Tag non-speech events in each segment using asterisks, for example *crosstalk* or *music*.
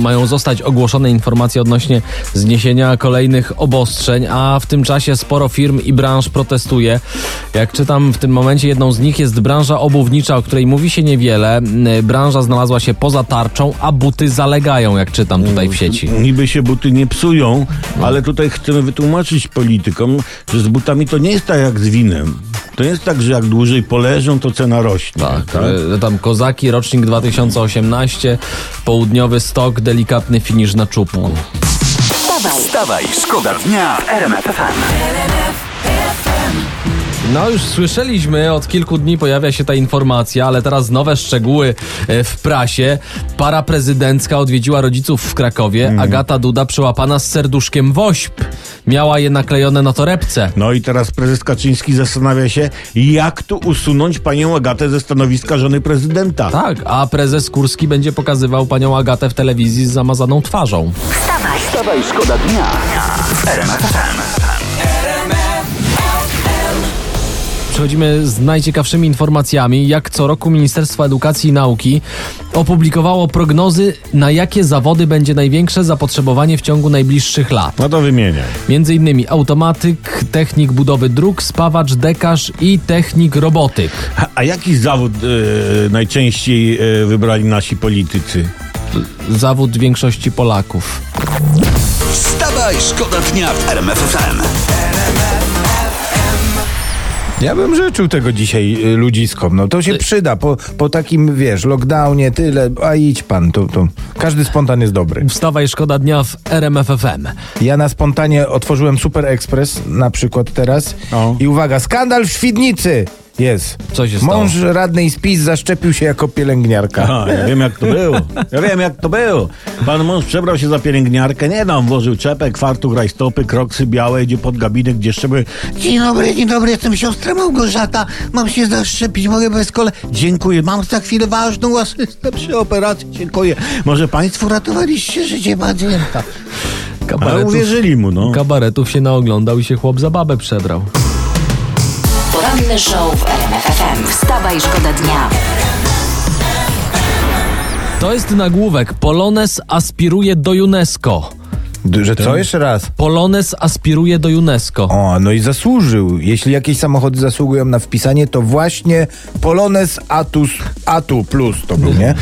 mają zostać ogłoszone informacje odnośnie zniesienia kolejnych obostrzeń, a w tym czasie sporo firm i branż protestuje. Jak czytam w tym momencie, jedną z nich jest branża obuwnicza, o której mówi się niewiele. Branża znalazła się poza tarczą, a buty zalegają, jak czytam tutaj w sieci. Niby się buty nie psują, ale tutaj chcemy wytłumaczyć politykom, że z butami to nie jest tak jak z winem. To jest tak, że jak dłużej poleżą, to cena rośnie. Tak, yy, tam Kozaki, rocznik 2018, południowy stok, delikatny finisz na czubku. Wstawaj, Wstawaj, szkoda dnia w RMF FM. No już słyszeliśmy, od kilku dni pojawia się ta informacja, ale teraz nowe szczegóły e, w prasie. Para prezydencka odwiedziła rodziców w Krakowie. Agata Duda przyłapana z serduszkiem wośp. Miała je naklejone na torebce. No i teraz prezes Kaczyński zastanawia się, jak tu usunąć panią Agatę ze stanowiska żony prezydenta. Tak, a prezes Kurski będzie pokazywał panią Agatę w telewizji z zamazaną twarzą. wstawaj, Wstawaj, szkoda dnia w Przechodzimy z najciekawszymi informacjami. Jak co roku Ministerstwo Edukacji i Nauki opublikowało prognozy, na jakie zawody będzie największe zapotrzebowanie w ciągu najbliższych lat. No to wymieniaj. Między innymi automatyk, technik budowy dróg, spawacz, dekarz i technik robotyk. A, a jaki zawód e, najczęściej e, wybrali nasi politycy? Zawód większości Polaków. Wstawaj, szkoda dnia w RMF FM. Ja bym życzył tego dzisiaj y, ludziskom. No to się przyda po, po takim, wiesz, lockdownie, tyle, a idź pan, to, to każdy spontan jest dobry. Wstawaj, szkoda dnia w RMFFM. Ja na spontanie otworzyłem Super Express na przykład teraz O. i uwaga, skandal w Świdnicy jest. Co się stało? Mąż radnej z PiS zaszczepił się jako pielęgniarka. A, ja wiem jak to było. Ja wiem jak to było. Pan mąż przebrał się za pielęgniarkę, nie no, włożył czepek, fartuch, rajstopy, kroksy białe, idzie pod gabinet, gdzie jeszcze były Dzień dobry, dzień dobry, jestem siostra Małgorzata, mam się zaszczepić, mogę bez kole. Dziękuję, mam za chwilę ważną asystę przy operacji, dziękuję. Może państwo ratowaliście życie pacjenta. Ale Kabaretów, uwierzyli mu, no. kabaretów się naoglądał i się chłop za babę przebrał. Poranny show w RMF FM. Wstawaj, szkoda dnia. To jest nagłówek. Polones aspiruje do UNESCO. Że co jeszcze raz? Polones aspiruje do UNESCO. O, no i zasłużył. Jeśli jakieś samochody zasługują na wpisanie, to właśnie Polones Atus Atu Plus to był, nie? *laughs*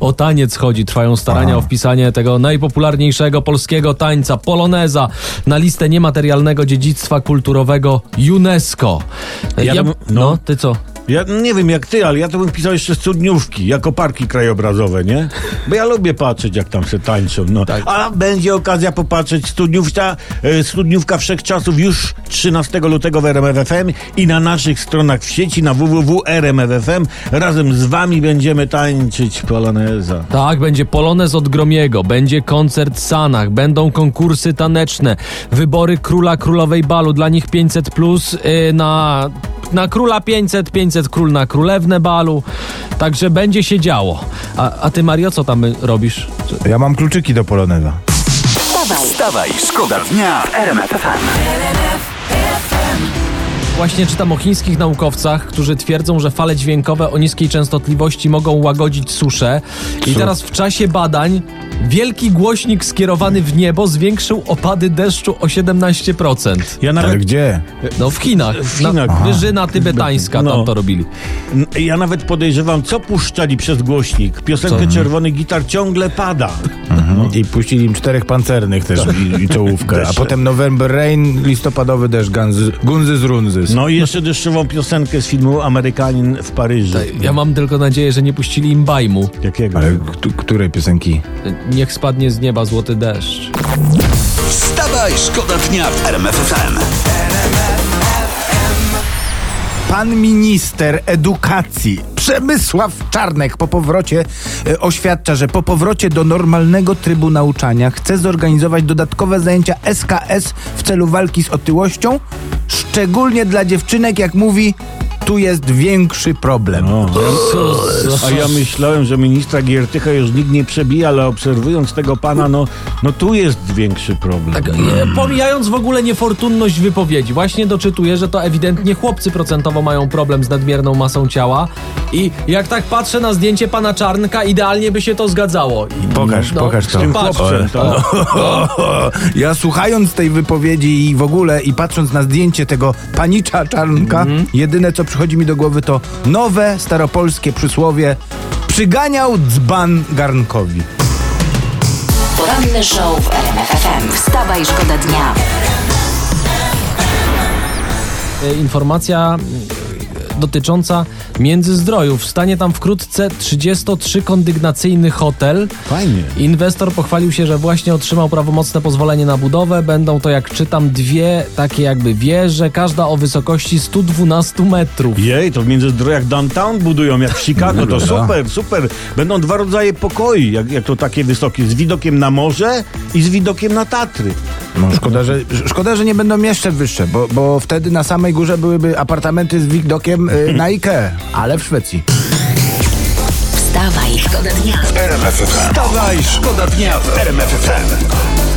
O taniec chodzi, trwają starania o wpisanie tego najpopularniejszego polskiego tańca, poloneza, na listę niematerialnego dziedzictwa kulturowego UNESCO. Ja bym- no. no. ty co? Ja nie wiem jak ty, ale ja to bym pisał jeszcze studniówki, jako parki krajobrazowe, nie? Bo ja lubię patrzeć, jak tam se tańczą. No. A będzie okazja popatrzeć. Studniówka, e, studniówka Wszechczasów już 13 lutego w RMFFM i na naszych stronach w sieci na www.rmf.fm. Razem z wami będziemy tańczyć poloneza. Tak, będzie polonez od Gromiego, będzie koncert w Sanach, będą konkursy taneczne, wybory króla królowej balu, dla nich 500 plus yy, na, na króla 500, 500 król na królewnę balu, także będzie się działo. A, a ty Mario, co tam robisz? Ja mam kluczyki do Poloneza. Wstawaj, szkoda dnia w RMF FM. Właśnie czytam o chińskich naukowcach, którzy twierdzą, że fale dźwiękowe o niskiej częstotliwości mogą łagodzić suszę. I teraz w czasie badań wielki głośnik skierowany w niebo zwiększył opady deszczu o 17%. Ja Ale nawet, gdzie? No w Chinach. W Chinach. Na, wyżyna tybetańska No. tam to robili. ja nawet podejrzewam, co puszczali przez głośnik. Piosenkę Czerwony Gitar ciągle pada. Mhm. I puścili im czterech pancernych też i, i czołówkę. A potem November Rain, listopadowy deszcz, Gunzy, Gunzy z Runzys. No i jeszcze deszczową piosenkę z filmu Amerykanin w Paryżu. Ja mam tylko nadzieję, że nie puścili im bajmu. Jakiego? Ale k- której piosenki? Niech spadnie z nieba złoty deszcz. Wstawaj, szkoda dnia w RMF FM. Pan minister edukacji Przemysław Czarnek po powrocie e, oświadcza, że po powrocie do normalnego trybu nauczania chce zorganizować dodatkowe zajęcia SKS w celu walki z otyłością, szczególnie dla dziewczynek, jak mówi, tu jest większy problem. No, a ja myślałem, że ministra Giertycha już nikt nie przebija, ale obserwując tego pana, no, no tu jest większy problem. Tak, e, pomijając w ogóle niefortunność wypowiedzi, właśnie doczytuję, że to ewidentnie chłopcy procentowo mają problem z nadmierną masą ciała i jak tak patrzę na zdjęcie pana Czarnka, idealnie by się to zgadzało. I, Pokaż, no, pokaż to. Patrz. chłopcem, to. *laughs* Ja słuchając tej wypowiedzi i w ogóle i patrząc na zdjęcie tego panicza czarnka, Mhm. jedyne co przychodzi mi do głowy to nowe staropolskie przysłowie przyganiał dzban garnkowi. Poranny show w RMF FM. Wstawaj, szkoda dnia. E, Informacja dotycząca Międzyzdrojów. Stanie tam wkrótce 33-kondygnacyjny hotel. Fajnie. Inwestor pochwalił się, że właśnie otrzymał prawomocne pozwolenie na budowę. Będą to, jak czytam, dwie takie jakby wieże, każda o wysokości 112 metrów. Jej, to w Międzyzdrojach downtown budują, jak w Chicago, to super, super. Będą dwa rodzaje pokoi, jak, jak to takie wysokie, z widokiem na morze i z widokiem na Tatry. No, szkoda, że, szkoda, że nie będą jeszcze wyższe, bo, bo wtedy na samej górze byłyby apartamenty z widokiem y, *laughs* na Ikea, ale w Szwecji. Wstawaj, szkoda dnia. Wstawaj, szkoda dnia w RMF FM.